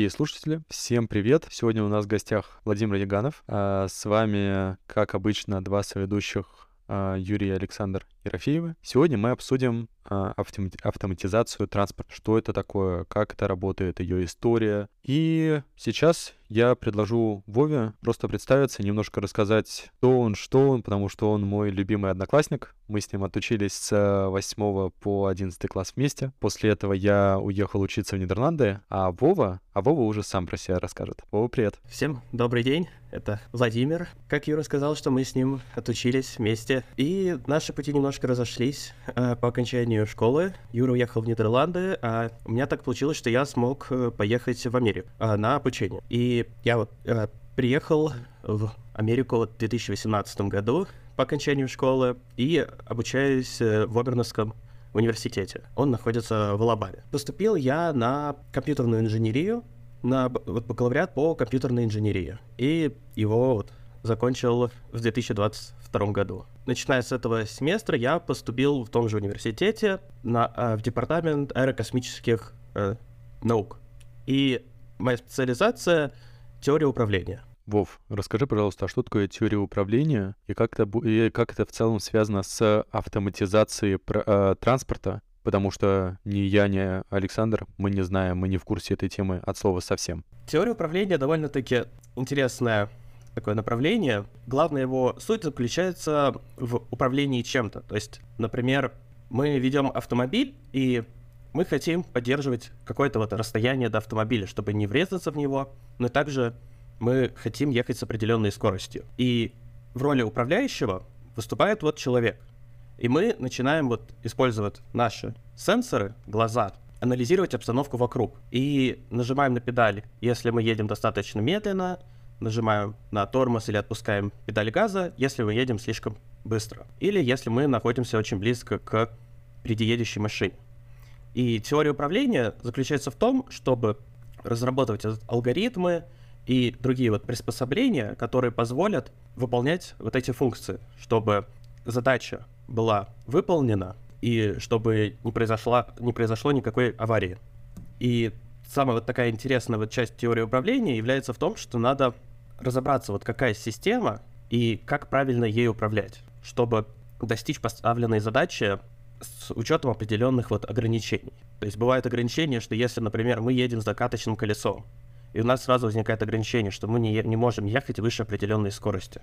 Дорогие слушатели, всем привет! Сегодня у нас в гостях Владимир Яганов. А, с вами, как обычно, два соведущих а, Юрий и Александр Ерофеевы. Сегодня мы обсудим а, автоматизацию транспорта. Что это такое, как это работает, ее история. И сейчас я предложу Вове просто представиться, немножко рассказать, кто он, что он, потому что он мой любимый одноклассник. Мы с ним отучились с 8 по 11 класс вместе. После этого я уехал учиться в Нидерланды, а Вова, а Вова уже сам про себя расскажет. Вова, привет. Всем добрый день, это Владимир. Как Юра сказал, что мы с ним отучились вместе, и наши пути немножко разошлись э, по окончанию школы. Юра уехал в Нидерланды, а у меня так получилось, что я смог э, поехать в Америку э, на обучение. И я вот приехал в Америку в 2018 году по окончанию школы и обучаюсь в Оберновском университете. Он находится в Алабаме. Поступил я на компьютерную инженерию, на вот, бакалавриат по компьютерной инженерии. И его вот закончил в 2022 году. Начиная с этого семестра я поступил в том же университете на, э, в департамент аэрокосмических э, наук. И моя специализация — теория управления. Вов, расскажи, пожалуйста, а что такое теория управления и как это, и как это в целом связано с автоматизацией э, транспорта? Потому что ни я, ни Александр, мы не знаем, мы не в курсе этой темы от слова совсем. Теория управления довольно-таки интересная такое направление. Главная его суть заключается в управлении чем-то. То есть, например, мы ведем автомобиль, и мы хотим поддерживать какое-то вот расстояние до автомобиля, чтобы не врезаться в него, но также мы хотим ехать с определенной скоростью. И в роли управляющего выступает вот человек. И мы начинаем вот использовать наши сенсоры, глаза, анализировать обстановку вокруг. И нажимаем на педаль, если мы едем достаточно медленно, нажимаем на тормоз или отпускаем педаль газа, если мы едем слишком быстро. Или если мы находимся очень близко к впереди едущей машине. И теория управления заключается в том, чтобы разработать алгоритмы и другие вот приспособления, которые позволят выполнять вот эти функции, чтобы задача была выполнена и чтобы не, произошла, не произошло никакой аварии. И самая вот такая интересная вот часть теории управления является в том, что надо разобраться, вот какая система и как правильно ей управлять, чтобы достичь поставленной задачи с учетом определенных вот ограничений. То есть бывают ограничения, что если, например, мы едем с закаточным колесом, и у нас сразу возникает ограничение, что мы не, не можем ехать выше определенной скорости.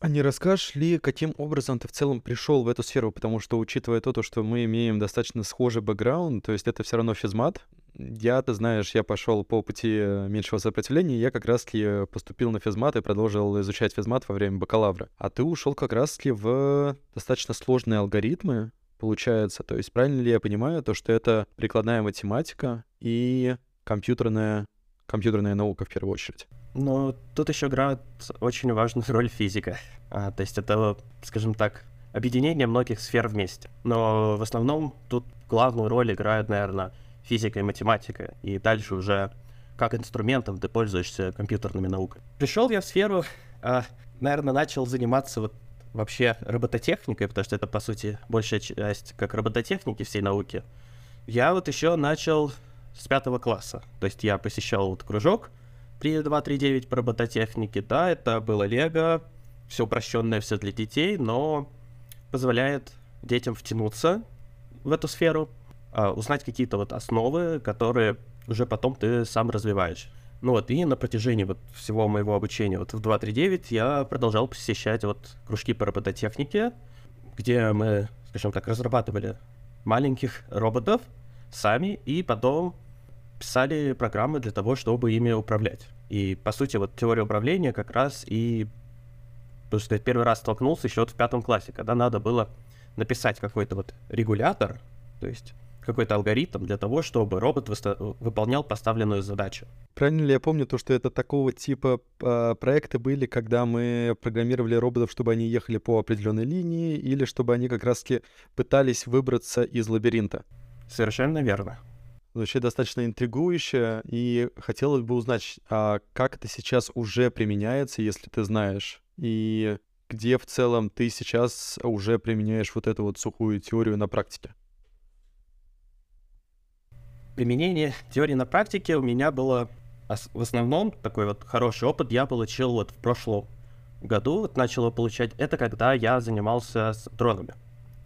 А не расскажешь ли, каким образом ты в целом пришел в эту сферу? Потому что, учитывая то, что мы имеем достаточно схожий бэкграунд, то есть это все равно физмат, я, ты знаешь, я пошел по пути э, меньшего сопротивления, я как раз-таки поступил на физмат и продолжил изучать физмат во время бакалавра. А ты ушел как раз-таки в достаточно сложные алгоритмы, получается. То есть правильно ли я понимаю то, что это прикладная математика и компьютерная, компьютерная наука в первую очередь? Ну, тут еще играет очень важную роль физика. А, то есть это, скажем так, объединение многих сфер вместе. Но в основном тут главную роль играет, наверное, физика и математика. И дальше уже как инструментом ты пользуешься компьютерными науками. Пришел я в сферу, а, наверное, начал заниматься вот вообще робототехникой, потому что это, по сути, большая часть как робототехники всей науки. Я вот еще начал с пятого класса. То есть я посещал вот кружок, при 239 по робототехнике, да, это было Лего, все упрощенное, все для детей, но позволяет детям втянуться в эту сферу, а, узнать какие-то вот основы, которые уже потом ты сам развиваешь. Ну вот, и на протяжении вот всего моего обучения вот в 239 я продолжал посещать вот кружки по робототехнике, где мы, скажем так, разрабатывали маленьких роботов сами, и потом писали программы для того, чтобы ими управлять. И, по сути, вот теория управления как раз и... Потому что я первый раз столкнулся еще вот в пятом классе, когда надо было написать какой-то вот регулятор, то есть какой-то алгоритм для того, чтобы робот выполнял поставленную задачу. Правильно ли я помню то, что это такого типа э, проекты были, когда мы программировали роботов, чтобы они ехали по определенной линии, или чтобы они как раз-таки пытались выбраться из лабиринта? Совершенно верно вообще достаточно интригующе, и хотелось бы узнать, а как это сейчас уже применяется, если ты знаешь, и где в целом ты сейчас уже применяешь вот эту вот сухую теорию на практике? Применение теории на практике у меня было в основном такой вот хороший опыт я получил вот в прошлом году, вот начал его получать, это когда я занимался с дронами.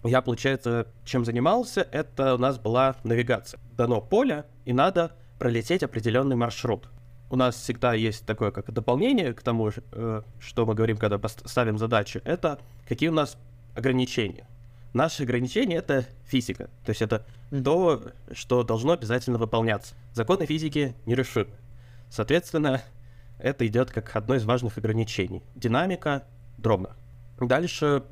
Я, получается, чем занимался, это у нас была навигация. Дано поле, и надо пролететь определенный маршрут. У нас всегда есть такое как дополнение к тому, э, что мы говорим, когда ставим задачи, это какие у нас ограничения. Наши ограничения — это физика, то есть это то, что должно обязательно выполняться. Законы физики нерешимы. Соответственно, это идет как одно из важных ограничений. Динамика дробна. Дальше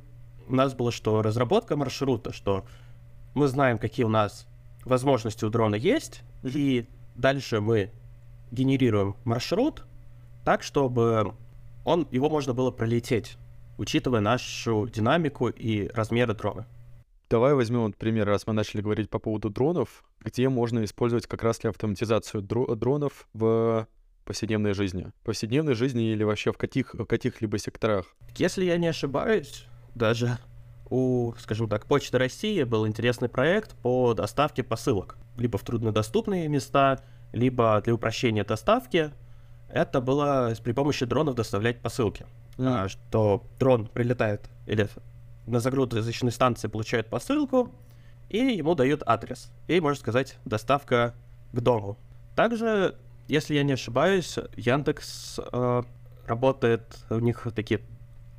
у нас было что? Разработка маршрута, что мы знаем, какие у нас возможности у дрона есть, и дальше мы генерируем маршрут так, чтобы он, его можно было пролететь, учитывая нашу динамику и размеры дрона. Давай возьмем вот пример, раз мы начали говорить по поводу дронов, где можно использовать как раз для автоматизацию дро- дронов в повседневной жизни? В повседневной жизни или вообще в, каких, в каких-либо секторах? Если я не ошибаюсь, даже у, скажем так, Почты России был интересный проект по доставке посылок. Либо в труднодоступные места, либо для упрощения доставки. Это было при помощи дронов доставлять посылки. Mm. Что дрон прилетает или на загрузочной станции получает посылку, и ему дают адрес. И, можно сказать, доставка к дому. Также, если я не ошибаюсь, Яндекс э, работает, у них такие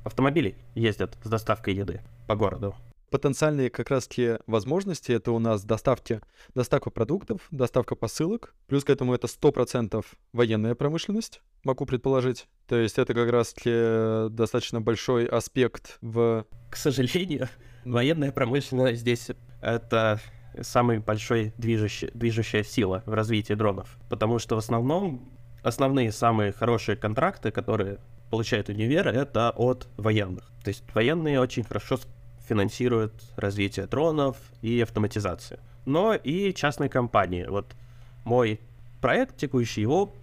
автомобили ездят с доставкой еды по городу. Потенциальные как раз-таки возможности — это у нас доставки, доставка продуктов, доставка посылок, плюс к этому это 100% военная промышленность, могу предположить. То есть это как раз-таки достаточно большой аспект в... К сожалению, военная промышленность здесь — это самый большой движущий, движущая сила в развитии дронов. Потому что в основном основные самые хорошие контракты, которые получают универы, это от военных. То есть военные очень хорошо финансирует развитие дронов и автоматизацию. Но и частные компании. Вот мой проект текущий, его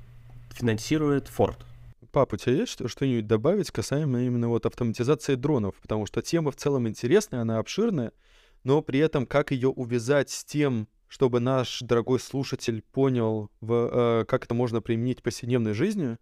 финансирует Ford. Пап, у тебя есть что-нибудь добавить касаемо именно вот автоматизации дронов? Потому что тема в целом интересная, она обширная, но при этом как ее увязать с тем, чтобы наш дорогой слушатель понял, в, э, как это можно применить в повседневной жизни,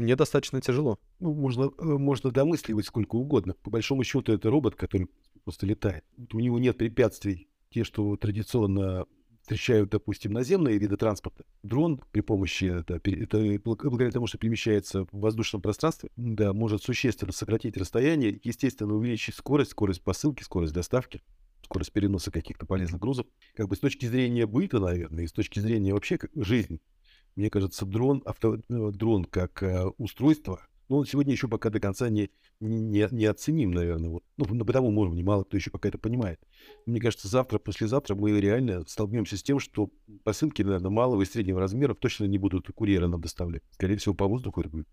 мне достаточно тяжело. Ну, можно, э, можно домысливать сколько угодно. По большому счету, это робот, который просто летает. У него нет препятствий, те, что традиционно встречают, допустим, наземные виды транспорта. Дрон при помощи, это, это благодаря тому, что перемещается в воздушном пространстве, да, может существенно сократить расстояние, естественно, увеличить скорость, скорость посылки, скорость доставки, скорость переноса каких-то полезных грузов. Как бы с точки зрения быта, наверное, и с точки зрения вообще жизни, мне кажется, дрон, авто, э, дрон как э, устройство, но он сегодня еще пока до конца не, не, не оценим, наверное. Вот. Ну, на бытовом уровне мало кто еще пока это понимает. Мне кажется, завтра, послезавтра мы реально столкнемся с тем, что посылки, наверное, малого и среднего размеров точно не будут курьеры нам доставлять. Скорее всего, по воздуху это будет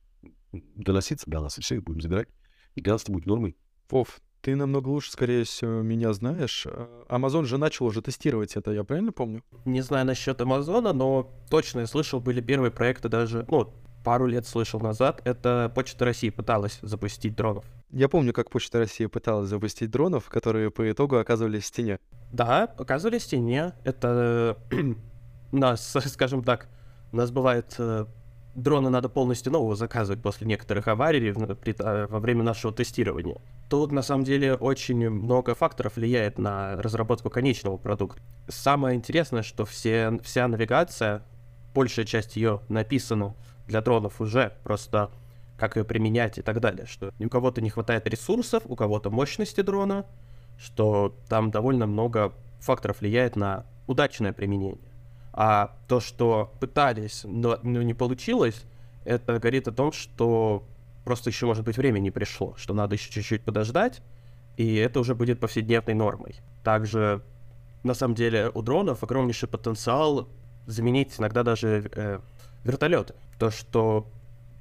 доноситься до нас, и все, их будем забирать. И для будет нормой. Вов, ты намного лучше, скорее всего, меня знаешь. Amazon же начал уже тестировать это, я правильно помню? Не знаю насчет Амазона, но точно я слышал, были первые проекты даже, ну, пару лет слышал назад, это Почта России пыталась запустить дронов. Я помню, как Почта России пыталась запустить дронов, которые по итогу оказывались в стене. Да, оказывались в стене. Это нас, скажем так, у нас бывает дроны надо полностью нового заказывать после некоторых аварий э, во время нашего тестирования. Тут на самом деле очень много факторов влияет на разработку конечного продукта. Самое интересное, что все, вся навигация, большая часть ее написана для дронов уже, просто как ее применять и так далее, что у кого-то не хватает ресурсов, у кого-то мощности дрона, что там довольно много факторов влияет на удачное применение. А то, что пытались, но, но не получилось, это говорит о том, что просто еще, может быть, время не пришло, что надо еще чуть-чуть подождать, и это уже будет повседневной нормой. Также, на самом деле, у дронов огромнейший потенциал заменить иногда даже э, вертолеты. То, что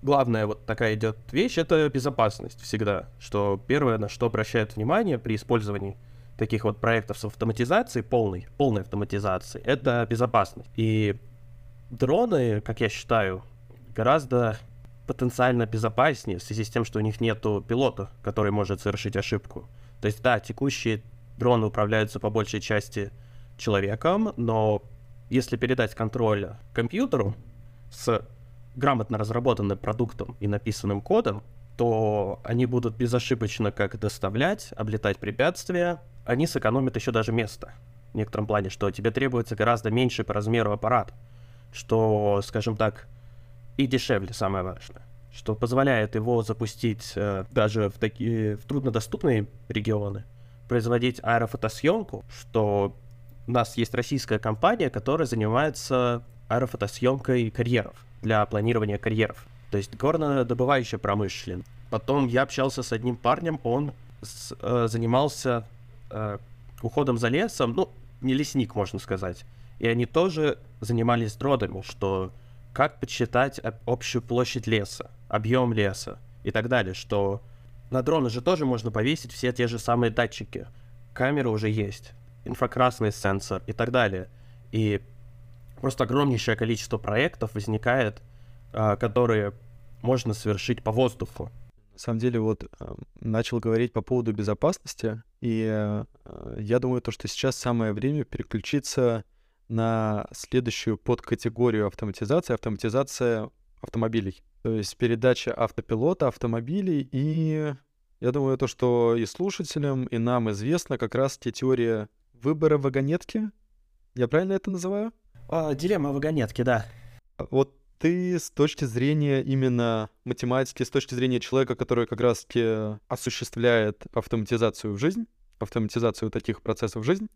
главная вот такая идет вещь, это безопасность всегда. Что первое, на что обращают внимание при использовании таких вот проектов с автоматизацией, полной, полной автоматизации, это безопасность. И дроны, как я считаю, гораздо потенциально безопаснее в связи с тем, что у них нету пилота, который может совершить ошибку. То есть, да, текущие дроны управляются по большей части человеком, но если передать контроль компьютеру с грамотно разработаны продуктом и написанным кодом, то они будут безошибочно как доставлять, облетать препятствия, они сэкономят еще даже место в некотором плане, что тебе требуется гораздо меньше по размеру аппарат, что, скажем так, и дешевле, самое важное, что позволяет его запустить э, даже в такие в труднодоступные регионы, производить аэрофотосъемку, что у нас есть российская компания, которая занимается аэрофотосъемкой карьеров для планирования карьеров. То есть горнодобывающая промышленность. Потом я общался с одним парнем, он с, э, занимался э, уходом за лесом, ну, не лесник, можно сказать. И они тоже занимались дродами, что как подсчитать общую площадь леса, объем леса и так далее, что на дроны же тоже можно повесить все те же самые датчики. Камера уже есть, инфракрасный сенсор и так далее. И просто огромнейшее количество проектов возникает, которые можно совершить по воздуху. На самом деле, вот э, начал говорить по поводу безопасности, и э, я думаю, то, что сейчас самое время переключиться на следующую подкатегорию автоматизации, автоматизация автомобилей. То есть передача автопилота автомобилей, и я думаю, то, что и слушателям, и нам известно как раз те теории выбора вагонетки. Я правильно это называю? А, дилемма вагонетки, да. Вот ты с точки зрения именно математики, с точки зрения человека, который как раз-таки осуществляет автоматизацию в жизнь, автоматизацию таких процессов в жизнь,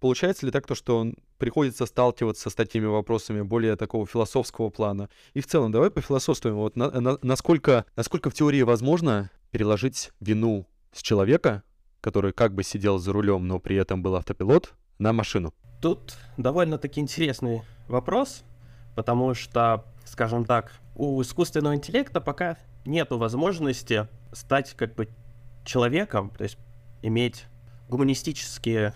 Получается ли так то, что он приходится сталкиваться с такими вопросами более такого философского плана? И в целом, давай пофилософствуем. Вот на, на, насколько, насколько в теории возможно переложить вину с человека, который как бы сидел за рулем, но при этом был автопилот, на машину? Тут довольно-таки интересный вопрос, потому что, скажем так, у искусственного интеллекта пока нет возможности стать как бы человеком, то есть иметь гуманистические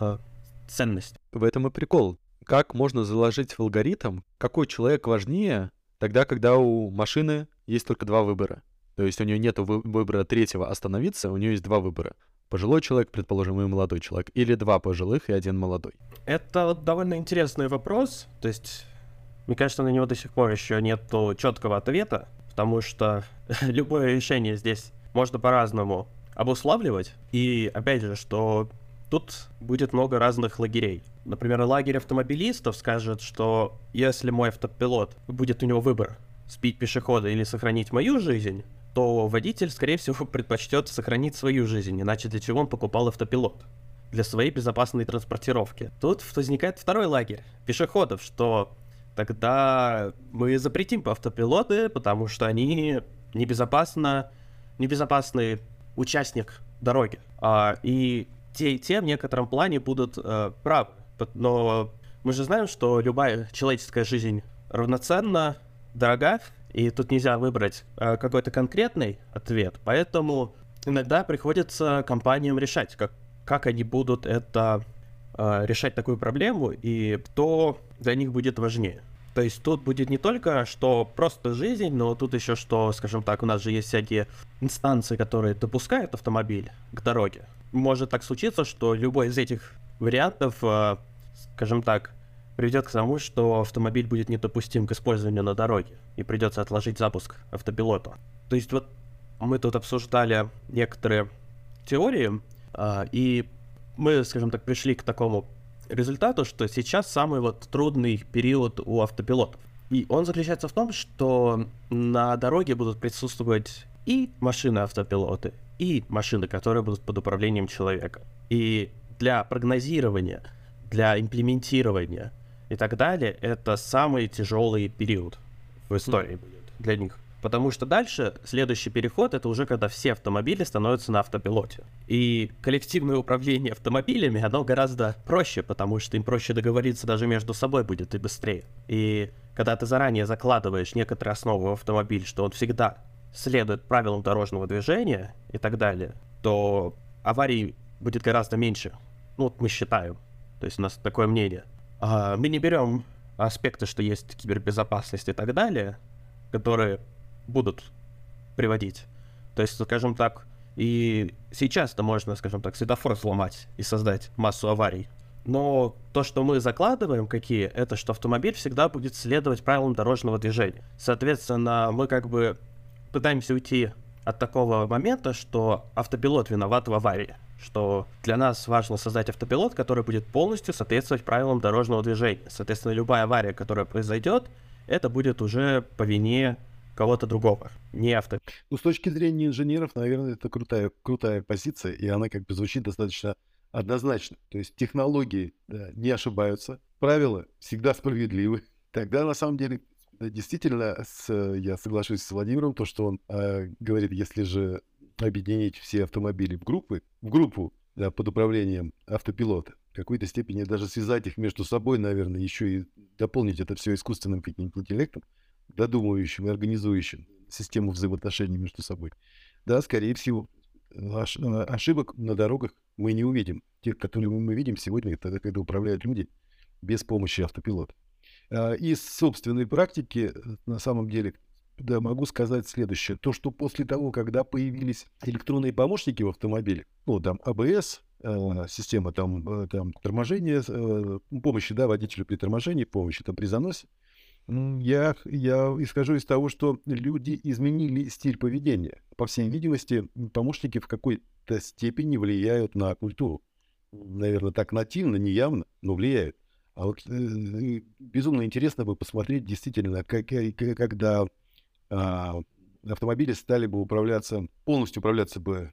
э, ценность. В этом и прикол. Как можно заложить в алгоритм, какой человек важнее, тогда, когда у машины есть только два выбора. То есть у нее нет выбора третьего остановиться, у нее есть два выбора. Пожилой человек, предположим, и молодой человек, или два пожилых и один молодой. Это довольно интересный вопрос. То есть, мне кажется, на него до сих пор еще нет четкого ответа, потому что любое решение здесь можно по-разному обуславливать. И опять же, что тут будет много разных лагерей. Например, лагерь автомобилистов скажет, что если мой автопилот будет у него выбор сбить пешехода или сохранить мою жизнь, то водитель, скорее всего, предпочтет сохранить свою жизнь, иначе для чего он покупал автопилот? Для своей безопасной транспортировки. Тут возникает второй лагерь пешеходов, что тогда мы запретим автопилоты, потому что они небезопасно, небезопасный участник дороги. А, и те и те в некотором плане будут э, правы. Но мы же знаем, что любая человеческая жизнь равноценна, дорога, и тут нельзя выбрать э, какой-то конкретный ответ, поэтому иногда приходится компаниям решать, как, как они будут это решать такую проблему и кто для них будет важнее. То есть тут будет не только, что просто жизнь, но тут еще, что, скажем так, у нас же есть всякие инстанции, которые допускают автомобиль к дороге. Может так случиться, что любой из этих вариантов, э, скажем так, приведет к тому, что автомобиль будет недопустим к использованию на дороге, и придется отложить запуск автопилота. То есть вот мы тут обсуждали некоторые теории, а, и мы, скажем так, пришли к такому результату, что сейчас самый вот трудный период у автопилотов. И он заключается в том, что на дороге будут присутствовать и машины-автопилоты, и машины, которые будут под управлением человека. И для прогнозирования, для имплементирования и так далее, это самый тяжелый период в истории будет для них. Потому что дальше следующий переход это уже когда все автомобили становятся на автопилоте. И коллективное управление автомобилями, оно гораздо проще, потому что им проще договориться даже между собой будет и быстрее. И когда ты заранее закладываешь некоторые основы в автомобиль, что он всегда следует правилам дорожного движения и так далее, то аварий будет гораздо меньше. Ну, вот мы считаем. То есть у нас такое мнение. А, мы не берем аспекты, что есть кибербезопасность и так далее, которые будут приводить. То есть, скажем так, и сейчас-то можно, скажем так, светофор сломать и создать массу аварий. Но то, что мы закладываем, какие, это что автомобиль всегда будет следовать правилам дорожного движения. Соответственно, мы как бы пытаемся уйти от такого момента, что автопилот виноват в аварии. Что для нас важно создать автопилот, который будет полностью соответствовать правилам дорожного движения. Соответственно, любая авария, которая произойдет, это будет уже по вине кого-то другого, не авто. Ну, с точки зрения инженеров, наверное, это крутая, крутая позиция, и она как бы звучит достаточно однозначно. То есть технологии да, не ошибаются, правила всегда справедливы. Тогда, на самом деле, действительно, с, я соглашусь с Владимиром, то, что он э, говорит, если же объединить все автомобили в группы, в группу да, под управлением автопилота, в какой-то степени даже связать их между собой, наверное, еще и дополнить это все искусственным каким-то интеллектом, додумывающим и организующим систему взаимоотношений между собой. Да, скорее всего, ошибок на дорогах мы не увидим. Тех, которые мы видим сегодня, это когда управляют люди без помощи автопилота. А, из собственной практики, на самом деле, да, могу сказать следующее. То, что после того, когда появились электронные помощники в автомобиле, ну, там, АБС, э, система там, э, там торможения, э, помощи, да, водителю при торможении, помощи там при заносе, я, я исхожу из того, что люди изменили стиль поведения. По всей видимости, помощники в какой-то степени влияют на культуру. Наверное, так нативно, не явно, но влияют. А вот э, безумно интересно бы посмотреть действительно, как, когда а, автомобили стали бы управляться, полностью управляться бы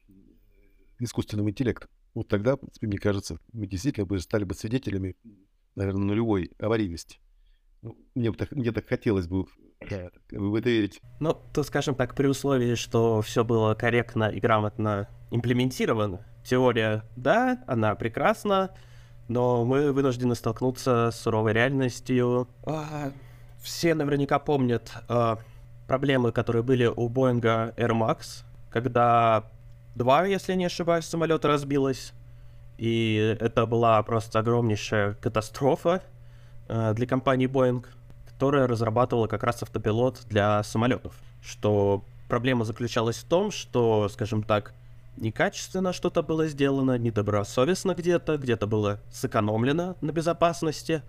искусственным интеллектом. Вот тогда, мне кажется, мы действительно бы стали бы свидетелями, наверное, нулевой аварийности. Ну, мне, так, мне так хотелось бы в это верить. Ну, то, скажем так, при условии, что все было корректно и грамотно имплементировано. Теория, да, она прекрасна, но мы вынуждены столкнуться с суровой реальностью. А, все наверняка помнят а, проблемы, которые были у Боинга Air Max, когда два, если не ошибаюсь, самолета разбилось. И это была просто огромнейшая катастрофа Э, для компании Boeing, которая разрабатывала как раз автопилот для самолетов. Что проблема заключалась в том, что, скажем так, некачественно что-то было сделано, недобросовестно где-то, где-то было сэкономлено на безопасности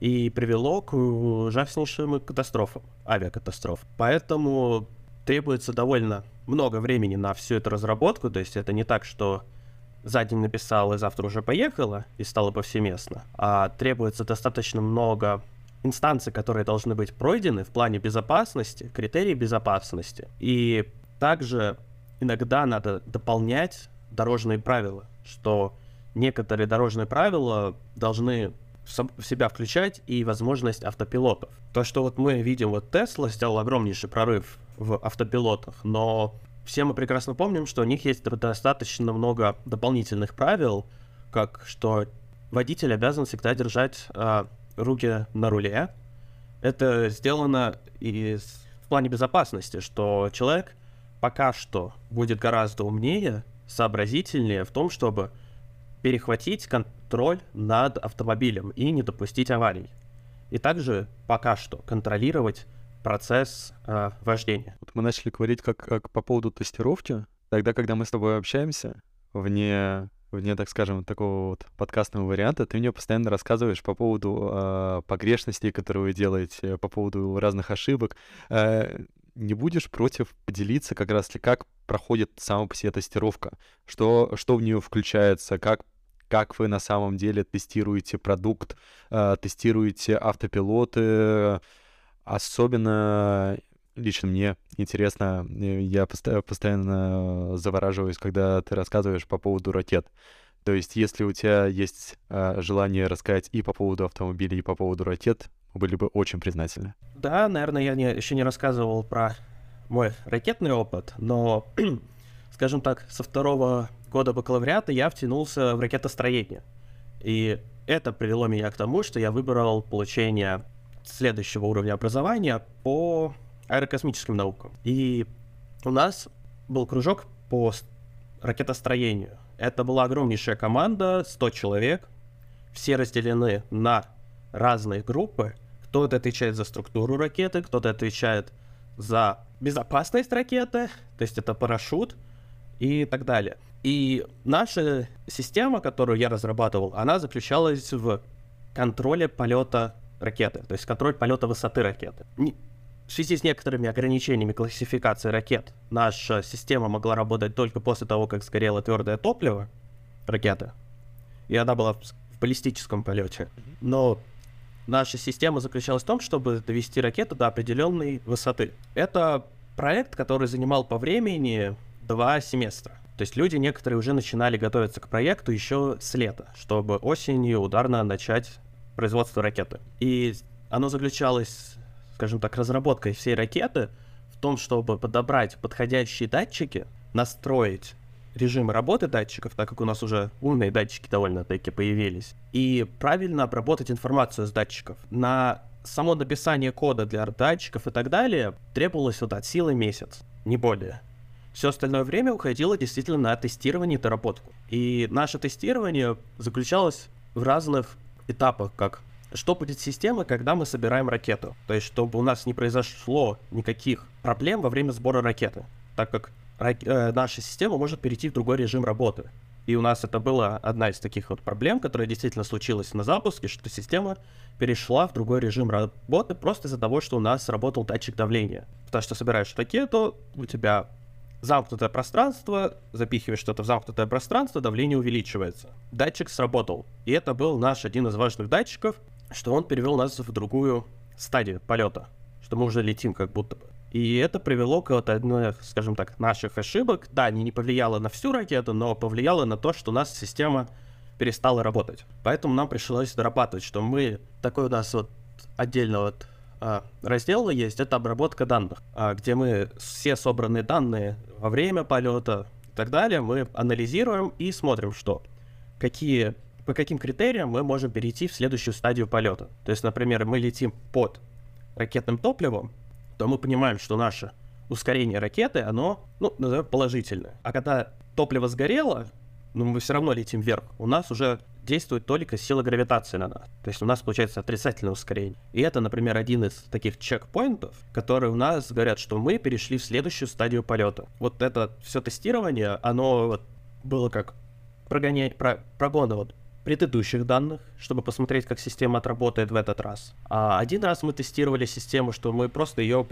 и привело к ужаснейшим катастрофам, авиакатастроф. Поэтому требуется довольно много времени на всю эту разработку, то есть это не так, что за день написал и завтра уже поехала и стало повсеместно, а требуется достаточно много инстанций, которые должны быть пройдены в плане безопасности, критерий безопасности. И также иногда надо дополнять дорожные правила, что некоторые дорожные правила должны в себя включать и возможность автопилотов. То, что вот мы видим, вот Tesla сделал огромнейший прорыв в автопилотах, но все мы прекрасно помним, что у них есть достаточно много дополнительных правил, как что водитель обязан всегда держать э, руки на руле. Это сделано и в плане безопасности, что человек пока что будет гораздо умнее, сообразительнее в том, чтобы перехватить контроль над автомобилем и не допустить аварий. И также пока что контролировать процесс э, вождения. Вот мы начали говорить как, как по поводу тестировки. Тогда, когда мы с тобой общаемся, вне, вне так скажем, такого вот подкастного варианта, ты мне постоянно рассказываешь по поводу э, погрешностей, которые вы делаете, по поводу разных ошибок. Э, не будешь против поделиться как раз как проходит сама по себе тестировка, что, что в нее включается, как как вы на самом деле тестируете продукт, э, тестируете автопилоты, Особенно лично мне интересно, э, я постоянно завораживаюсь, когда ты рассказываешь по поводу ракет. То есть, если у тебя есть э, желание рассказать и по поводу автомобилей, и по поводу ракет, мы были бы очень признательны. Да, наверное, я не, еще не рассказывал про мой ракетный опыт, но, скажем так, со второго года бакалавриата я втянулся в ракетостроение. И это привело меня к тому, что я выбрал получение следующего уровня образования по аэрокосмическим наукам. И у нас был кружок по ракетостроению. Это была огромнейшая команда, 100 человек. Все разделены на разные группы. Кто-то отвечает за структуру ракеты, кто-то отвечает за безопасность ракеты, то есть это парашют и так далее. И наша система, которую я разрабатывал, она заключалась в контроле полета ракеты, то есть контроль полета высоты ракеты. В связи с некоторыми ограничениями классификации ракет, наша система могла работать только после того, как сгорело твердое топливо ракеты, и она была в баллистическом полете. Но наша система заключалась в том, чтобы довести ракету до определенной высоты. Это проект, который занимал по времени два семестра. То есть люди некоторые уже начинали готовиться к проекту еще с лета, чтобы осенью ударно начать производство ракеты. И оно заключалось, скажем так, разработкой всей ракеты в том, чтобы подобрать подходящие датчики, настроить режимы работы датчиков, так как у нас уже умные датчики довольно-таки появились, и правильно обработать информацию с датчиков. На само написание кода для датчиков и так далее требовалось вот от силы месяц, не более. Все остальное время уходило действительно на тестирование и доработку. И наше тестирование заключалось в разных этапах, как что будет система, когда мы собираем ракету. То есть, чтобы у нас не произошло никаких проблем во время сбора ракеты, так как э, наша система может перейти в другой режим работы. И у нас это была одна из таких вот проблем, которая действительно случилась на запуске, что система перешла в другой режим работы просто из-за того, что у нас работал датчик давления. Потому что собираешь ракету, у тебя замкнутое пространство, запихиваешь что-то в замкнутое пространство, давление увеличивается. Датчик сработал. И это был наш один из важных датчиков, что он перевел нас в другую стадию полета, что мы уже летим как будто бы. И это привело к вот одной, скажем так, наших ошибок. Да, не, не повлияло на всю ракету, но повлияло на то, что у нас система перестала работать. Поэтому нам пришлось дорабатывать, что мы... Такой у нас вот отдельно вот раздел есть, это обработка данных, а, где мы все собранные данные во время полета и так далее, мы анализируем и смотрим, что какие по каким критериям мы можем перейти в следующую стадию полета. То есть, например, мы летим под ракетным топливом, то мы понимаем, что наше ускорение ракеты, оно, ну, назовем положительное. А когда топливо сгорело, ну, мы все равно летим вверх, у нас уже действует только сила гравитации на нас. То есть у нас получается отрицательное ускорение. И это, например, один из таких чекпоинтов, которые у нас говорят, что мы перешли в следующую стадию полета. Вот это все тестирование, оно вот было как прогонять, про, прогоны вот предыдущих данных, чтобы посмотреть, как система отработает в этот раз. А один раз мы тестировали систему, что мы просто ее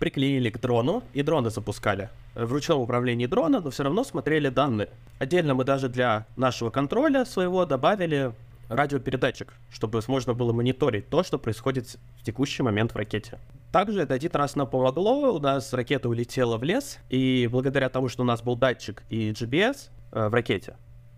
приклеили к дрону и дроны запускали. В ручном управлении дрона, но все равно смотрели данные. Отдельно мы даже для нашего контроля своего добавили радиопередатчик, чтобы можно было мониторить то, что происходит в текущий момент в ракете. Также это один раз нам помогло, у нас ракета улетела в лес, и благодаря тому, что у нас был датчик и GPS э, в ракете,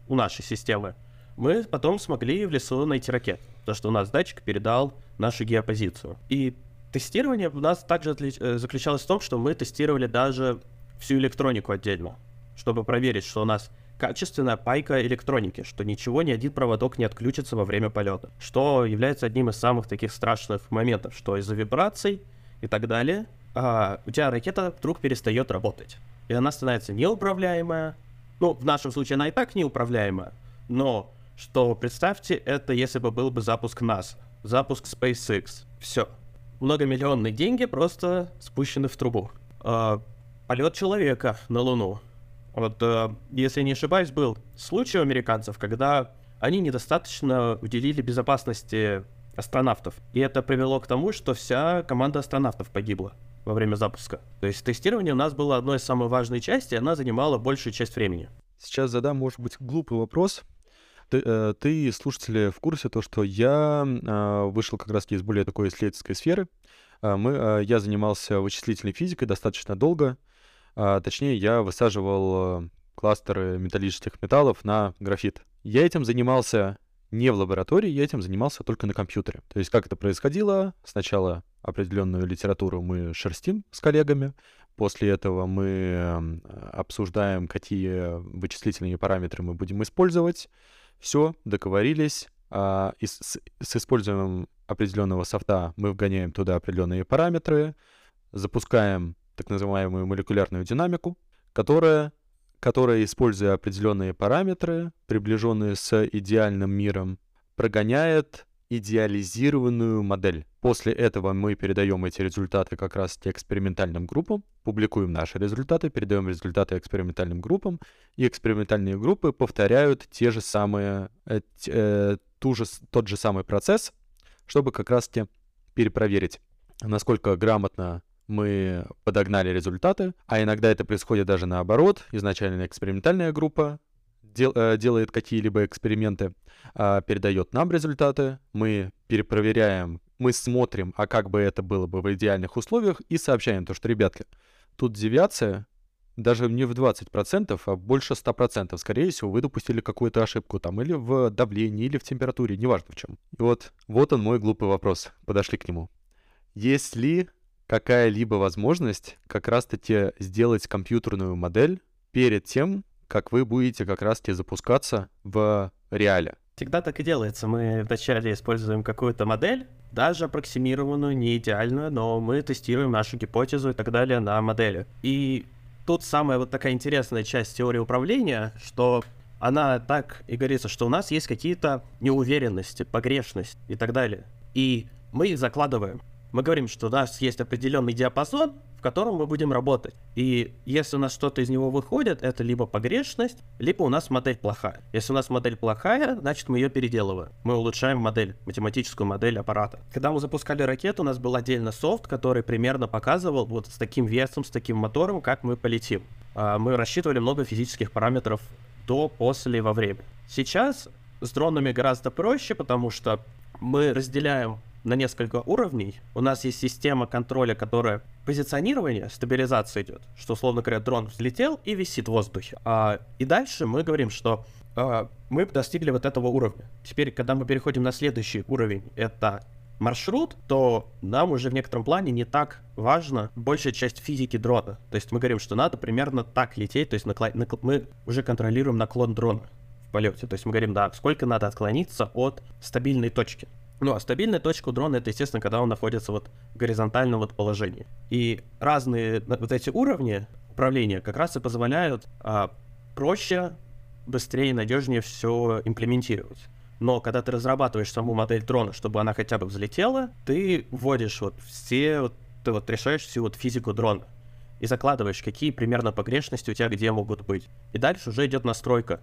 у нашей системы, мы потом смогли в лесу найти ракет, потому что у нас датчик передал нашу геопозицию. И Тестирование у нас также э, заключалось в том, что мы тестировали даже всю электронику отдельно, чтобы проверить, что у нас качественная пайка электроники, что ничего, ни один проводок не отключится во время полета, что является одним из самых таких страшных моментов, что из-за вибраций и так далее а, у тебя ракета вдруг перестает работать, и она становится неуправляемая. Ну, в нашем случае она и так неуправляемая, но что представьте, это если бы был бы запуск НАСА, запуск SpaceX, все, многомиллионные деньги просто спущены в трубу. А, полет человека на Луну. Вот, а, если не ошибаюсь, был случай у американцев, когда они недостаточно уделили безопасности астронавтов. И это привело к тому, что вся команда астронавтов погибла во время запуска. То есть тестирование у нас было одной из самых важных частей, и она занимала большую часть времени. Сейчас задам, может быть, глупый вопрос, ты, э, ты, слушатели, в курсе то, что я э, вышел как раз из более такой исследовательской сферы. Э, мы, э, я занимался вычислительной физикой достаточно долго. Точнее, я высаживал э, кластеры металлических металлов на графит. Я этим занимался не в лаборатории, я этим занимался только на компьютере. То есть как это происходило? Сначала определенную литературу мы шерстим с коллегами, после этого мы обсуждаем, какие вычислительные параметры мы будем использовать, все, договорились. А, и с, с использованием определенного софта мы вгоняем туда определенные параметры, запускаем так называемую молекулярную динамику, которая, которая, используя определенные параметры, приближенные с идеальным миром, прогоняет идеализированную модель. После этого мы передаем эти результаты как раз экспериментальным группам, публикуем наши результаты, передаем результаты экспериментальным группам, и экспериментальные группы повторяют те же самые, э, э, ту же, тот же самый процесс, чтобы как раз-таки перепроверить, насколько грамотно мы подогнали результаты, а иногда это происходит даже наоборот. Изначально экспериментальная группа дел, э, делает какие-либо эксперименты, э, передает нам результаты, мы перепроверяем, мы смотрим, а как бы это было бы в идеальных условиях, и сообщаем то, что, ребятки, тут девиация даже не в 20%, а больше 100%. Скорее всего, вы допустили какую-то ошибку там или в давлении, или в температуре, неважно в чем. И вот, вот он мой глупый вопрос. Подошли к нему. Есть ли какая-либо возможность как раз-таки сделать компьютерную модель перед тем, как вы будете как раз-таки запускаться в реале? Всегда так и делается. Мы вначале используем какую-то модель, даже аппроксимированную, не идеальную, но мы тестируем нашу гипотезу и так далее на модели. И тут самая вот такая интересная часть теории управления, что она так и говорится, что у нас есть какие-то неуверенности, погрешность и так далее. И мы их закладываем. Мы говорим, что у нас есть определенный диапазон, в котором мы будем работать. И если у нас что-то из него выходит, это либо погрешность, либо у нас модель плохая. Если у нас модель плохая, значит мы ее переделываем. Мы улучшаем модель, математическую модель аппарата. Когда мы запускали ракету, у нас был отдельно софт, который примерно показывал вот с таким весом, с таким мотором, как мы полетим. А, мы рассчитывали много физических параметров до, после, во время. Сейчас с дронами гораздо проще, потому что мы разделяем на несколько уровней. У нас есть система контроля, которая позиционирование, стабилизация идет, что, условно говоря, дрон взлетел и висит в воздухе. А, и дальше мы говорим, что а, мы достигли вот этого уровня. Теперь, когда мы переходим на следующий уровень, это маршрут, то нам уже в некотором плане не так важно большая часть физики дрона. То есть мы говорим, что надо примерно так лететь, то есть накла- накл- мы уже контролируем наклон дрона в полете. То есть мы говорим, да, сколько надо отклониться от стабильной точки. Ну, а стабильная точка у дрона это, естественно, когда он находится вот в горизонтальном вот положении. И разные вот эти уровни управления как раз и позволяют а, проще, быстрее, надежнее все имплементировать. Но когда ты разрабатываешь саму модель дрона, чтобы она хотя бы взлетела, ты вводишь вот все, вот, ты вот решаешь всю вот физику дрона и закладываешь, какие примерно погрешности у тебя где могут быть. И дальше уже идет настройка,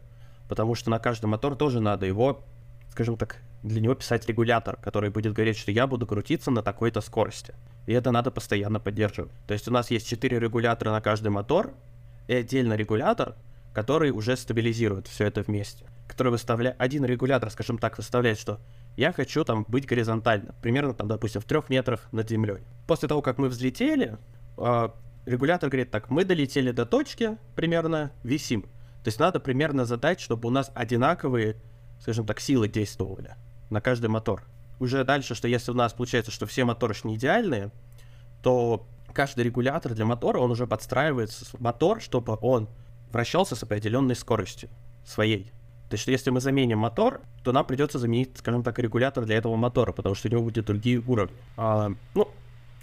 потому что на каждый мотор тоже надо его, скажем так, для него писать регулятор, который будет говорить, что я буду крутиться на такой-то скорости. И это надо постоянно поддерживать. То есть у нас есть 4 регулятора на каждый мотор, и отдельно регулятор, который уже стабилизирует все это вместе. Который выставляет... Один регулятор, скажем так, выставляет, что я хочу там быть горизонтально, примерно там, допустим, в трех метрах над землей. После того, как мы взлетели, э, регулятор говорит, так, мы долетели до точки, примерно висим. То есть надо примерно задать, чтобы у нас одинаковые, скажем так, силы действовали на каждый мотор. Уже дальше, что если у нас получается, что все моторы не идеальные, то каждый регулятор для мотора, он уже подстраивается мотор, чтобы он вращался с определенной скоростью своей. То есть, что если мы заменим мотор, то нам придется заменить, скажем так, регулятор для этого мотора, потому что у него будут другие уровни. А, ну,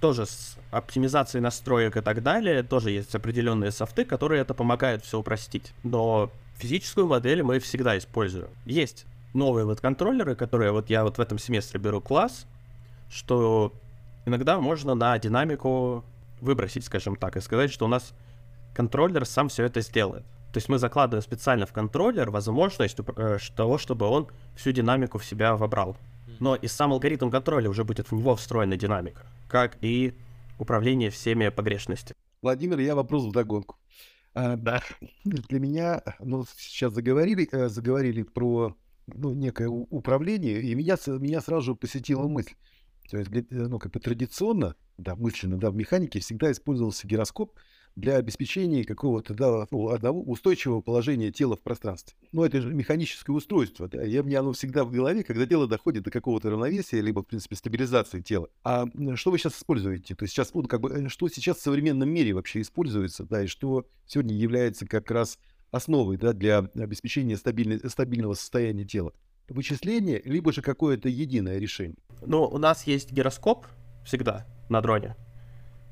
тоже с оптимизацией настроек и так далее, тоже есть определенные софты, которые это помогают все упростить. Но физическую модель мы всегда используем. Есть новые вот контроллеры, которые вот я вот в этом семестре беру класс, что иногда можно на динамику выбросить, скажем так, и сказать, что у нас контроллер сам все это сделает. То есть мы закладываем специально в контроллер возможность э, того, чтобы он всю динамику в себя вобрал. Но и сам алгоритм контроля уже будет в него встроена динамика, как и управление всеми погрешностями. Владимир, я вопрос в догонку. А, да. Для меня, ну, сейчас заговорили, э, заговорили про ну, некое управление, и меня, меня сразу же посетила мысль. То есть, ну, как бы традиционно, да, мысленно, да, в механике всегда использовался гироскоп для обеспечения какого-то да, ну, одного устойчивого положения тела в пространстве. Ну, это же механическое устройство, да, и мне оно всегда в голове, когда дело доходит до какого-то равновесия, либо, в принципе, стабилизации тела. А что вы сейчас используете? То есть сейчас, ну, как бы, э, что сейчас в современном мире вообще используется, да, и что сегодня является как раз основой да, для обеспечения стабильного состояния тела? Вычисление, либо же какое-то единое решение? Ну, у нас есть гироскоп всегда на дроне.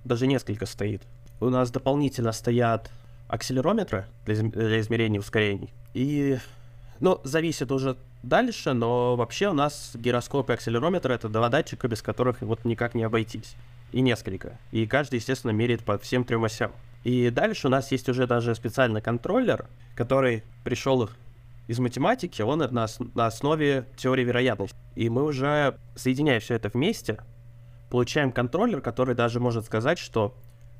Даже несколько стоит. У нас дополнительно стоят акселерометры для, для измерения ускорений. И, ну, зависит уже дальше, но вообще у нас гироскоп и акселерометр — это два датчика, без которых вот никак не обойтись. И несколько. И каждый, естественно, меряет по всем трем осям. И дальше у нас есть уже даже специальный контроллер, который пришел из математики, он на, на основе теории вероятности. И мы уже, соединяя все это вместе, получаем контроллер, который даже может сказать, что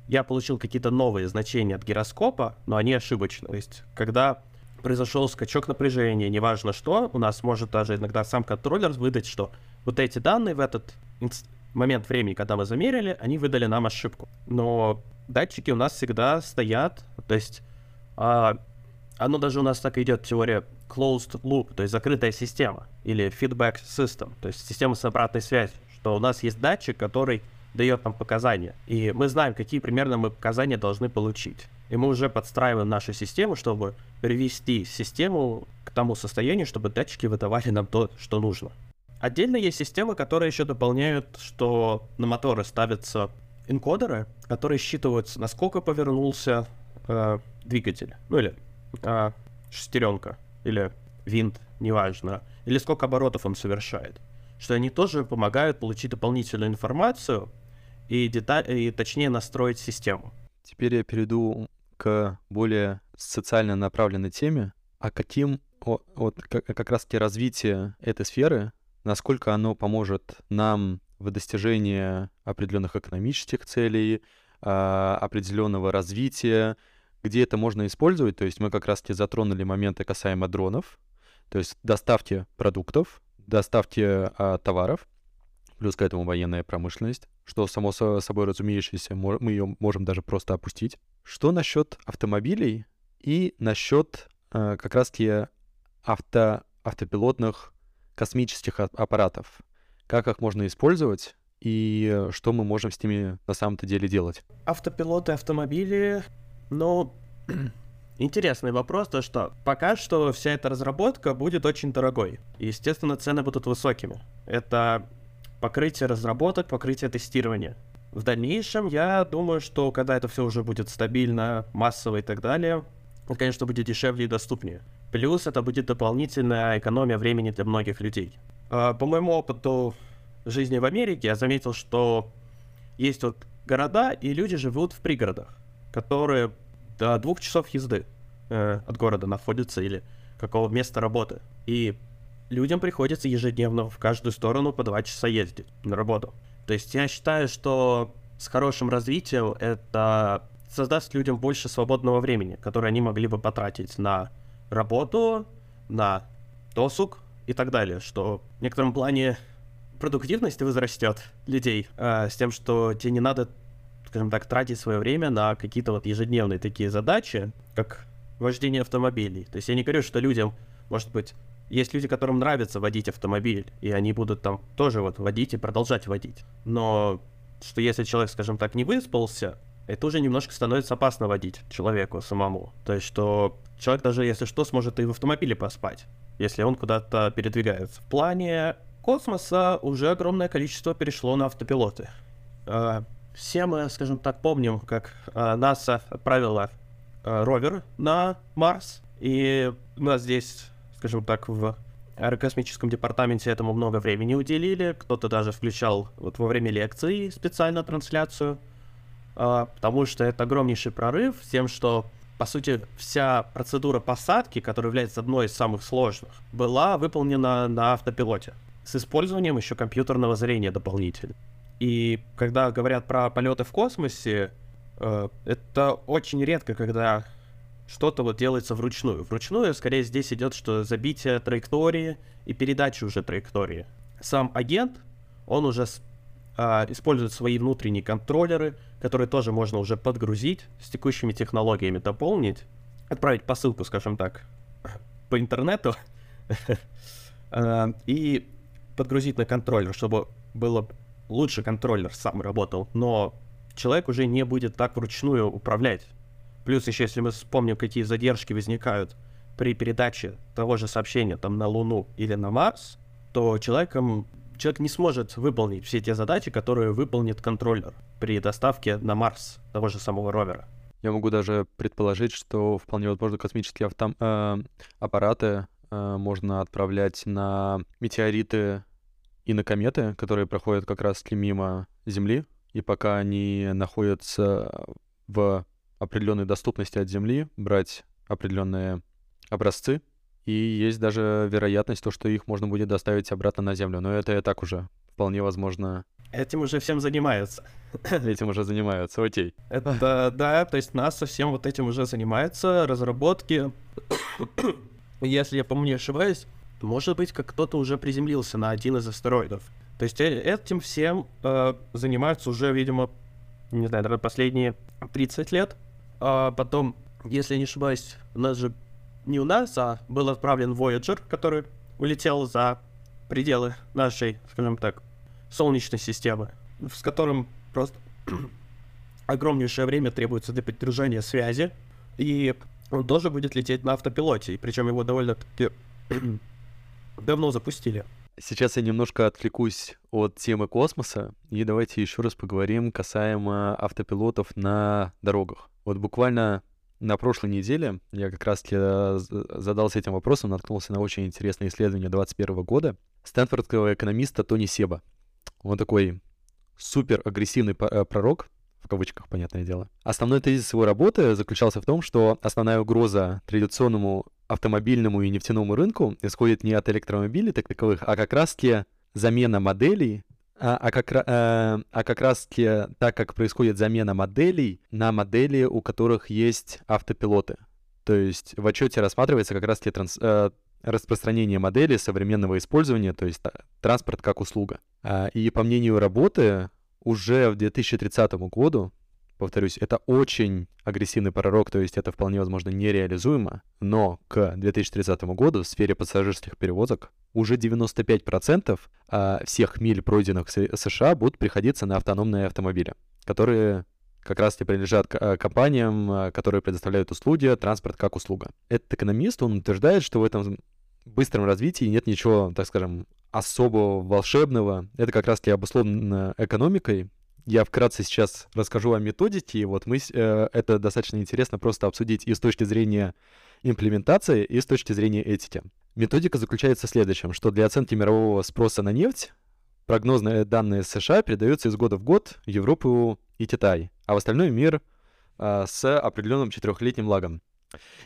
я получил какие-то новые значения от гироскопа, но они ошибочны. То есть, когда произошел скачок напряжения, неважно что, у нас может даже иногда сам контроллер выдать, что вот эти данные в этот момент времени, когда мы замерили, они выдали нам ошибку. Но датчики у нас всегда стоят, то есть а, оно даже у нас так идет теория closed loop, то есть закрытая система, или feedback system, то есть система с обратной связью, что у нас есть датчик, который дает нам показания. И мы знаем, какие примерно мы показания должны получить. И мы уже подстраиваем нашу систему, чтобы привести систему к тому состоянию, чтобы датчики выдавали нам то, что нужно. Отдельно есть системы, которые еще дополняют, что на моторы ставятся энкодеры, которые считывают, насколько повернулся э, двигатель. Ну или э, шестеренка, или винт, неважно. Или сколько оборотов он совершает. Что они тоже помогают получить дополнительную информацию и, деталь, и точнее настроить систему. Теперь я перейду к более социально направленной теме. А каким вот как, как раз-таки развитие этой сферы, насколько оно поможет нам в достижении определенных экономических целей, а, определенного развития, где это можно использовать. То есть мы как раз-таки затронули моменты касаемо дронов, то есть доставки продуктов, доставки а, товаров, плюс к этому военная промышленность, что само собой разумеющееся, мы ее можем даже просто опустить. Что насчет автомобилей и насчет э, как раз-таки авто, автопилотных космических аппаратов? Как их можно использовать и что мы можем с ними на самом-то деле делать? Автопилоты, автомобили, ну, Интересный вопрос, то что пока что вся эта разработка будет очень дорогой. Естественно, цены будут высокими. Это покрытие разработок, покрытие тестирования. В дальнейшем, я думаю, что когда это все уже будет стабильно, массово и так далее, это, конечно, будет дешевле и доступнее. Плюс это будет дополнительная экономия времени для многих людей. А, по моему опыту жизни в Америке я заметил, что есть вот города, и люди живут в пригородах, которые до двух часов езды э, от города находятся или какого места работы. И людям приходится ежедневно в каждую сторону по два часа ездить на работу. То есть я считаю, что с хорошим развитием это создаст людям больше свободного времени, которое они могли бы потратить на работу, на досуг и так далее, что в некотором плане продуктивность возрастет людей э, с тем, что тебе не надо, скажем так, тратить свое время на какие-то вот ежедневные такие задачи, как вождение автомобилей. То есть я не говорю, что людям, может быть, есть люди, которым нравится водить автомобиль, и они будут там тоже вот водить и продолжать водить. Но что если человек, скажем так, не выспался, это уже немножко становится опасно водить человеку самому. То есть, что человек даже, если что, сможет и в автомобиле поспать, если он куда-то передвигается. В плане космоса уже огромное количество перешло на автопилоты. А, все мы, скажем так, помним, как а, НАСА отправила а, ровер на Марс, и у нас здесь скажем так, в аэрокосмическом департаменте этому много времени уделили. Кто-то даже включал вот во время лекции специально трансляцию, э, потому что это огромнейший прорыв с тем, что по сути, вся процедура посадки, которая является одной из самых сложных, была выполнена на автопилоте с использованием еще компьютерного зрения дополнительно. И когда говорят про полеты в космосе, э, это очень редко, когда что-то вот делается вручную. Вручную, скорее, здесь идет, что забитие траектории и передача уже траектории. Сам агент, он уже а, использует свои внутренние контроллеры, которые тоже можно уже подгрузить, с текущими технологиями дополнить, отправить посылку, скажем так, по интернету, а, и подгрузить на контроллер, чтобы было лучше контроллер сам работал, но человек уже не будет так вручную управлять Плюс еще, если мы вспомним, какие задержки возникают при передаче того же сообщения там на Луну или на Марс, то человеком, человек не сможет выполнить все те задачи, которые выполнит контроллер при доставке на Марс того же самого ровера. Я могу даже предположить, что вполне возможно космические автом, э, аппараты э, можно отправлять на метеориты и на кометы, которые проходят как раз мимо Земли, и пока они находятся в определенной доступности от Земли, брать определенные образцы, и есть даже вероятность то, что их можно будет доставить обратно на Землю. Но это и так уже вполне возможно. Этим уже всем занимаются. Этим уже занимаются, окей. Это, да, то есть нас совсем вот этим уже занимается, разработки. Если я, по-моему, не ошибаюсь, может быть, как кто-то уже приземлился на один из астероидов. То есть э, этим всем э, занимаются уже, видимо, не знаю, наверное, последние 30 лет. А потом, если не ошибаюсь, у нас же не у нас, а был отправлен Voyager, который улетел за пределы нашей, скажем так, Солнечной системы, с которым просто огромнейшее время требуется для поддержания связи, и он тоже будет лететь на автопилоте, и причем его довольно-таки давно запустили. Сейчас я немножко отвлекусь от темы космоса, и давайте еще раз поговорим касаемо автопилотов на дорогах. Вот буквально на прошлой неделе я как раз задался этим вопросом, наткнулся на очень интересное исследование 2021 года стэнфордского экономиста Тони Себа. Он такой супер агрессивный э, пророк, в кавычках, понятное дело. Основной тезис его работы заключался в том, что основная угроза традиционному автомобильному и нефтяному рынку исходит не от электромобилей так таковых, а как раз-таки замена моделей, а, а, как, э, а как раз-таки так как происходит замена моделей на модели, у которых есть автопилоты. То есть в отчете рассматривается как раз-таки транс, э, распространение модели современного использования, то есть транспорт как услуга. А, и по мнению работы, уже в 2030 году повторюсь, это очень агрессивный пророк, то есть это вполне возможно нереализуемо, но к 2030 году в сфере пассажирских перевозок уже 95% а, всех миль, пройденных в США, будут приходиться на автономные автомобили, которые как раз таки принадлежат а, компаниям, а, которые предоставляют услуги, транспорт как услуга. Этот экономист, он утверждает, что в этом быстром развитии нет ничего, так скажем, особого волшебного. Это как раз таки обусловлено экономикой, я вкратце сейчас расскажу о методике, и вот мы, э, это достаточно интересно просто обсудить и с точки зрения имплементации, и с точки зрения этики. Методика заключается в следующем, что для оценки мирового спроса на нефть прогнозные данные США передаются из года в год Европу и Китай, а в остальной мир э, с определенным четырехлетним лагом.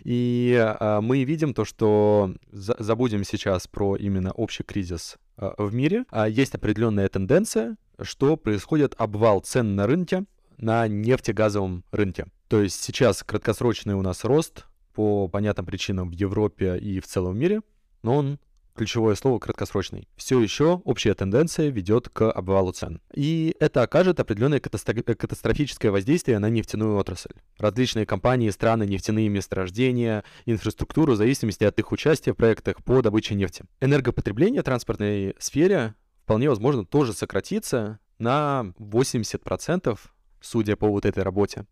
И э, мы видим то, что за, забудем сейчас про именно общий кризис э, в мире. А есть определенная тенденция, что происходит обвал цен на рынке, на нефтегазовом рынке. То есть сейчас краткосрочный у нас рост по понятным причинам в Европе и в целом мире, но он ключевое слово краткосрочный. Все еще общая тенденция ведет к обвалу цен. И это окажет определенное катастрофическое воздействие на нефтяную отрасль. Различные компании, страны, нефтяные месторождения, инфраструктуру в зависимости от их участия в проектах по добыче нефти. Энергопотребление в транспортной сфере вполне возможно тоже сократится на 80%, судя по вот этой работе.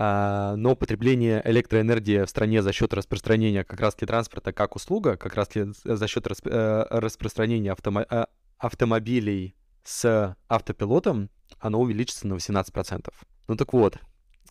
А, но потребление электроэнергии в стране за счет распространения как раз-таки транспорта как услуга, как раз-таки за счет расп э, распространения автомо э, автомобилей с автопилотом, оно увеличится на 18%. Ну так вот,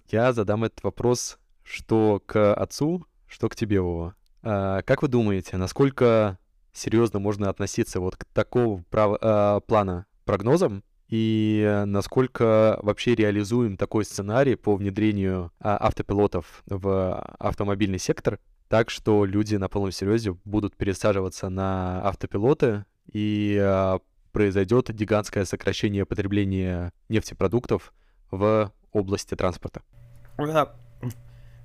я задам этот вопрос что к отцу, что к тебе, Вова. А, как вы думаете, насколько серьезно можно относиться вот к такого прав... э, плана прогнозам и насколько вообще реализуем такой сценарий по внедрению а, автопилотов в автомобильный сектор, так что люди на полном серьезе будут пересаживаться на автопилоты и а, произойдет гигантское сокращение потребления нефтепродуктов в области транспорта.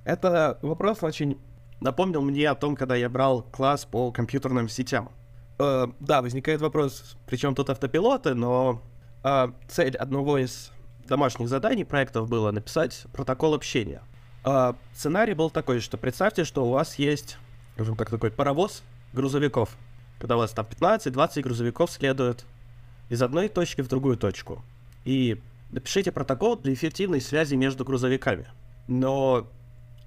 Это вопрос очень напомнил мне о том, когда я брал класс по компьютерным сетям. Э, да, возникает вопрос, причем тут автопилоты, но э, цель одного из домашних заданий проектов было написать протокол общения. Э, сценарий был такой, что представьте, что у вас есть, так, такой паровоз грузовиков. Когда у вас там 15-20 грузовиков следуют из одной точки в другую точку. И напишите протокол для эффективной связи между грузовиками. Но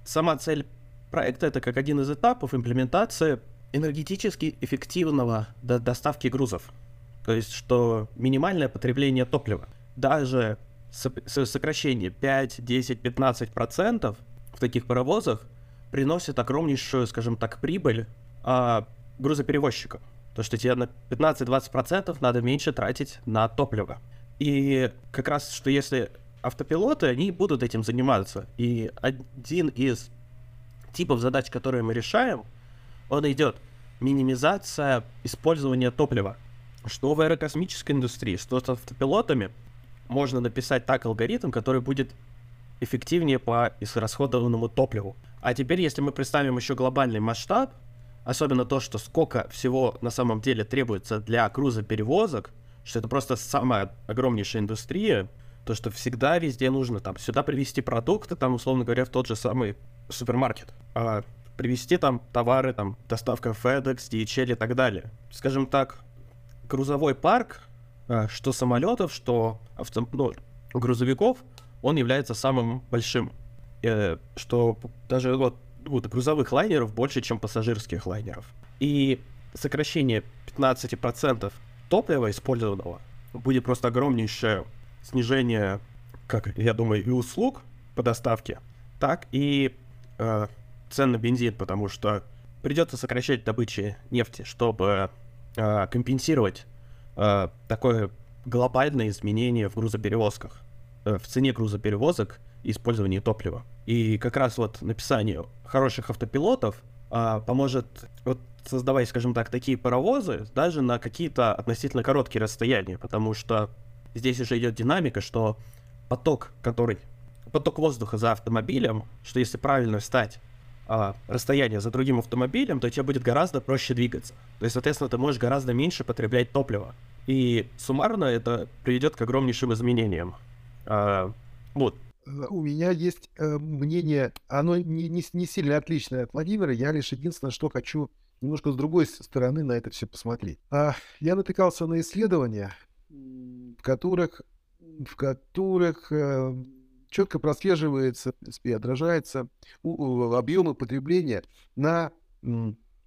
сама цель проекта это как один из этапов имплементации энергетически эффективного до доставки грузов. То есть, что минимальное потребление топлива, даже сокращение 5, 10, 15 процентов в таких паровозах приносит огромнейшую, скажем так, прибыль а, грузоперевозчика. То, что тебе на 15-20% надо меньше тратить на топливо. И как раз, что если автопилоты, они будут этим заниматься. И один из типов задач, которые мы решаем, он идет минимизация использования топлива. Что в аэрокосмической индустрии, что с автопилотами, можно написать так алгоритм, который будет эффективнее по израсходованному топливу. А теперь, если мы представим еще глобальный масштаб, особенно то, что сколько всего на самом деле требуется для грузоперевозок, что это просто самая огромнейшая индустрия, то, что всегда везде нужно там сюда привезти продукты, там, условно говоря, в тот же самый супермаркет. А привезти там товары, там, доставка FedEx, DHL и так далее. Скажем так, грузовой парк, а, что самолетов, что авто, ну, грузовиков, он является самым большим. Э, что даже вот, вот грузовых лайнеров больше, чем пассажирских лайнеров. И сокращение 15% топлива использованного будет просто огромнейшее снижение, как я думаю, и услуг по доставке, так и э, цен на бензин, потому что придется сокращать добычи нефти, чтобы э, компенсировать э, такое глобальное изменение в грузоперевозках, э, в цене грузоперевозок и использовании топлива. И как раз вот написание хороших автопилотов э, поможет вот создавать, скажем так, такие паровозы даже на какие-то относительно короткие расстояния, потому что здесь уже идет динамика, что поток, который поток воздуха за автомобилем, что если правильно встать а, расстояние за другим автомобилем, то тебе будет гораздо проще двигаться. То есть, соответственно, ты можешь гораздо меньше потреблять топлива. И суммарно это приведет к огромнейшим изменениям. А, вот. У меня есть э, мнение, оно не, не, не сильно отличное от Владимира, я лишь единственное, что хочу немножко с другой стороны на это все посмотреть. А, я натыкался на исследования, в которых, в которых э, четко прослеживается, принципе, отражается объемы потребления на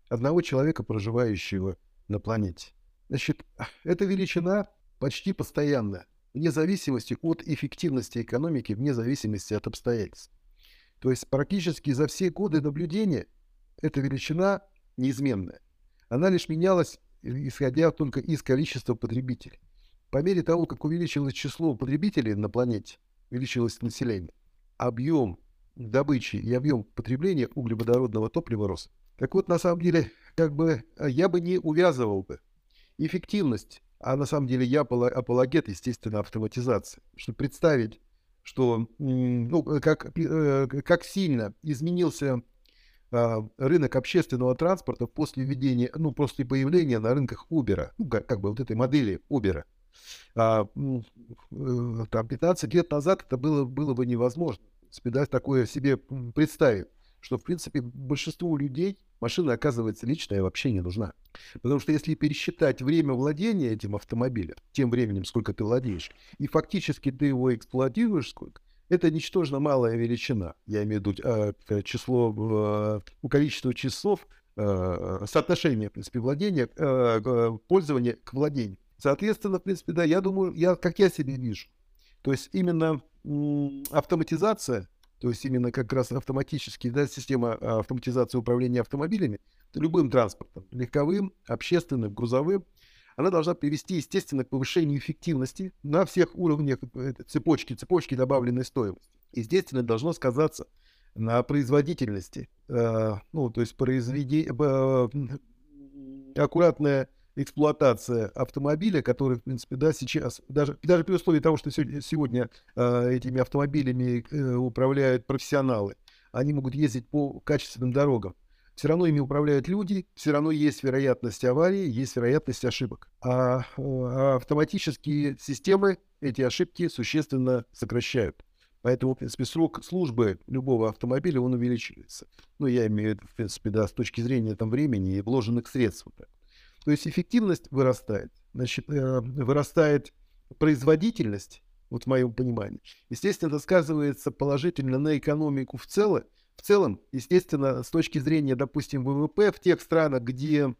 одного человека, проживающего на планете. Значит, эта величина почти постоянная, вне зависимости от эффективности экономики, вне зависимости от обстоятельств. То есть практически за все годы наблюдения эта величина неизменная. Она лишь менялась, исходя только из количества потребителей. По мере того, как увеличилось число потребителей на планете, увеличилось население, объем добычи и объем потребления углеводородного топлива рос. Так вот, на самом деле, как бы э, я бы не увязывал бы эффективность, а на самом деле я апологет, естественно, автоматизации. Чтобы представить, что ну, как, э, как сильно изменился а, рынок общественного транспорта после введения, ну, после появления на рынках Uber, ну, как, как бы вот этой модели Uber – э, там 15 лет назад это было, было бы невозможно. Да, такое себе представить, что, в принципе, большинству людей машина, оказывается, личная вообще не нужна. Потому что если пересчитать время владения этим автомобилем, тем временем, сколько ты владеешь, и фактически ты его эксплуатируешь сколько, это ничтожно малая величина. Я имею в виду э, число, э, количество часов, э, соотношение, в принципе, владения, э, пользования к владению. Соответственно, в принципе, да, я думаю, я, как я себе вижу. То есть именно автоматизация, то есть именно как раз автоматически, да, система а, автоматизации управления автомобилями, любым транспортом, легковым, общественным, грузовым, она должна привести, естественно, к повышению эффективности на всех уровнях э, цепочки, цепочки добавленной стоимости. Естественно, должно сказаться на производительности, э, ну, то есть произведи... э, аккуратное эксплуатация автомобиля, который, в принципе, да, сейчас, даже, даже при условии того, что сегодня, сегодня э, этими автомобилями э, управляют профессионалы, они могут ездить по качественным дорогам. Все равно ими управляют люди, все равно есть вероятность аварии, есть вероятность ошибок. А, а автоматические системы эти ошибки существенно сокращают. Поэтому, в принципе, срок службы любого автомобиля, он увеличивается. Ну, я имею в виду, в принципе, да, с точки зрения там, времени и вложенных средств. То есть эффективность вырастает, значит, э, вырастает производительность, вот в моем понимании. Естественно, это сказывается положительно на экономику в целом. В целом, естественно, с точки зрения, допустим, ВВП в тех странах, где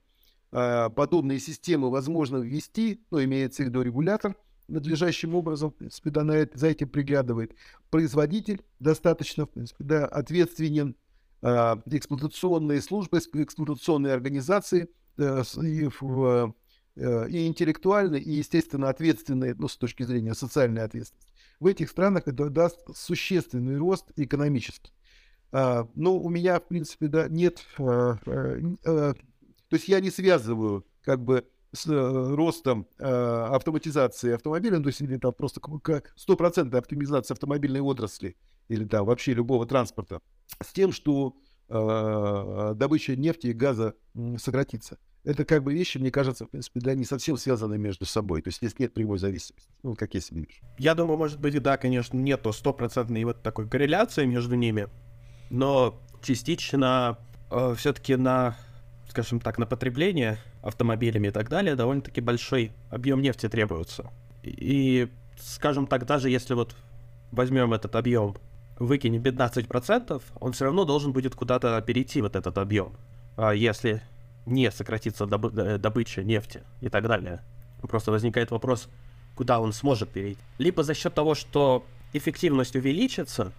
э, подобные системы возможно ввести, ну, имеется в виду регулятор, надлежащим образом, в принципе, да, на это, за этим приглядывает. Производитель достаточно, в принципе, да, ответственен, э, эксплуатационные службы, эксплуатационные организации и, в, э, и интеллектуально, и, естественно, ответственные, ну, с точки зрения социальной ответственности, в этих странах это даст существенный рост экономический. А, ну, у меня, в принципе, да, нет... То есть я не связываю как бы с э, ростом э, автоматизации автомобиля, ну, то есть или там просто стопроцентная автоматизация автомобильной отрасли или там вообще любого транспорта, с тем, что э, добыча нефти и газа сократится. Это как бы вещи, мне кажется, в принципе, да, не совсем связаны между собой. То есть здесь нет прямой зависимости. Ну, как я себе. Я думаю, может быть, да, конечно, нету стопроцентной вот такой корреляции между ними, но частично э, все-таки на скажем так, на потребление автомобилями и так далее, довольно-таки большой объем нефти требуется. И, скажем так, даже если вот возьмем этот объем, выкинем 15%, он все равно должен будет куда-то перейти, вот этот объем, а если не сократится э, добыча нефти и так далее. Просто возникает вопрос, куда он сможет перейти. Либо за счет того, что эффективность увеличится,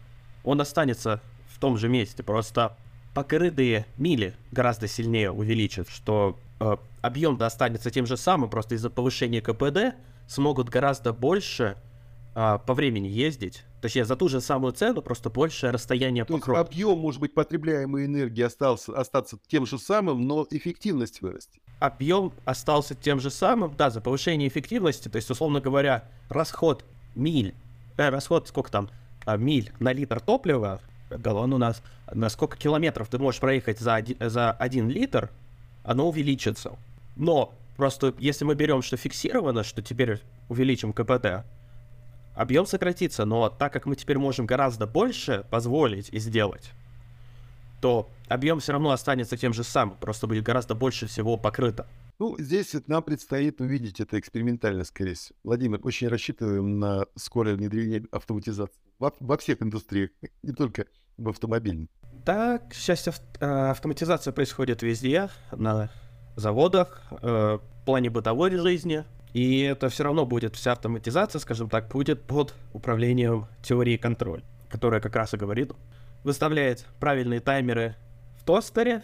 он останется в том же месте, просто покрытые мили гораздо сильнее увеличат, что э, объем останется тем же самым, просто из-за повышения КПД смогут гораздо больше э, по времени ездить. Точнее, за ту же самую цену, просто большее расстояние То по кругу. объем, может быть, потребляемой энергии остался, остаться тем же самым, но эффективность вырасти. Объем остался тем же самым, да, за повышение эффективности, то есть, условно говоря, расход миль, э, расход сколько там, а, миль на литр топлива галлон у нас, на сколько километров ты можешь проехать за, один, за один литр, оно увеличится. Но просто если мы берем, что фиксировано, что теперь увеличим КПД, объем сократится, но так как мы теперь можем гораздо больше позволить и сделать, то объем все равно останется тем же самым, просто будет гораздо больше всего покрыто. Ну, здесь нам предстоит увидеть это экспериментально, скорее всего. Владимир, очень рассчитываем на скорое внедрение автоматизации во, во всех индустриях, не только в автомобильном. Да, к счастью, э, автоматизация происходит везде, на заводах, э, в плане бытовой жизни, и это все равно будет, вся автоматизация, скажем так, будет под управлением теории контроль, которая как раз и говорит, выставляет правильные таймеры в тостере,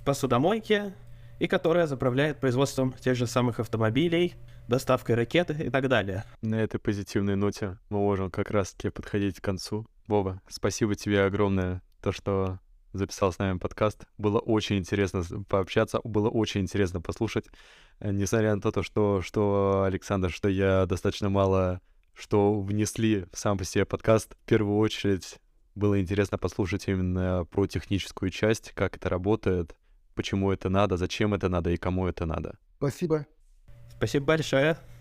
в посудомойке, и которая заправляет производством тех же самых автомобилей, доставкой ракеты и так далее. На этой позитивной ноте мы можем как раз-таки подходить к концу. Вова, спасибо тебе огромное, то, что записал с нами подкаст. Было очень интересно пообщаться, было очень интересно послушать. Э, несмотря на то, что, что Александр, что я достаточно мало что внесли в сам по себе подкаст, в первую очередь было интересно послушать именно про техническую часть, как это работает, почему это надо, зачем это надо и кому это надо. Спасибо. Спасибо большое.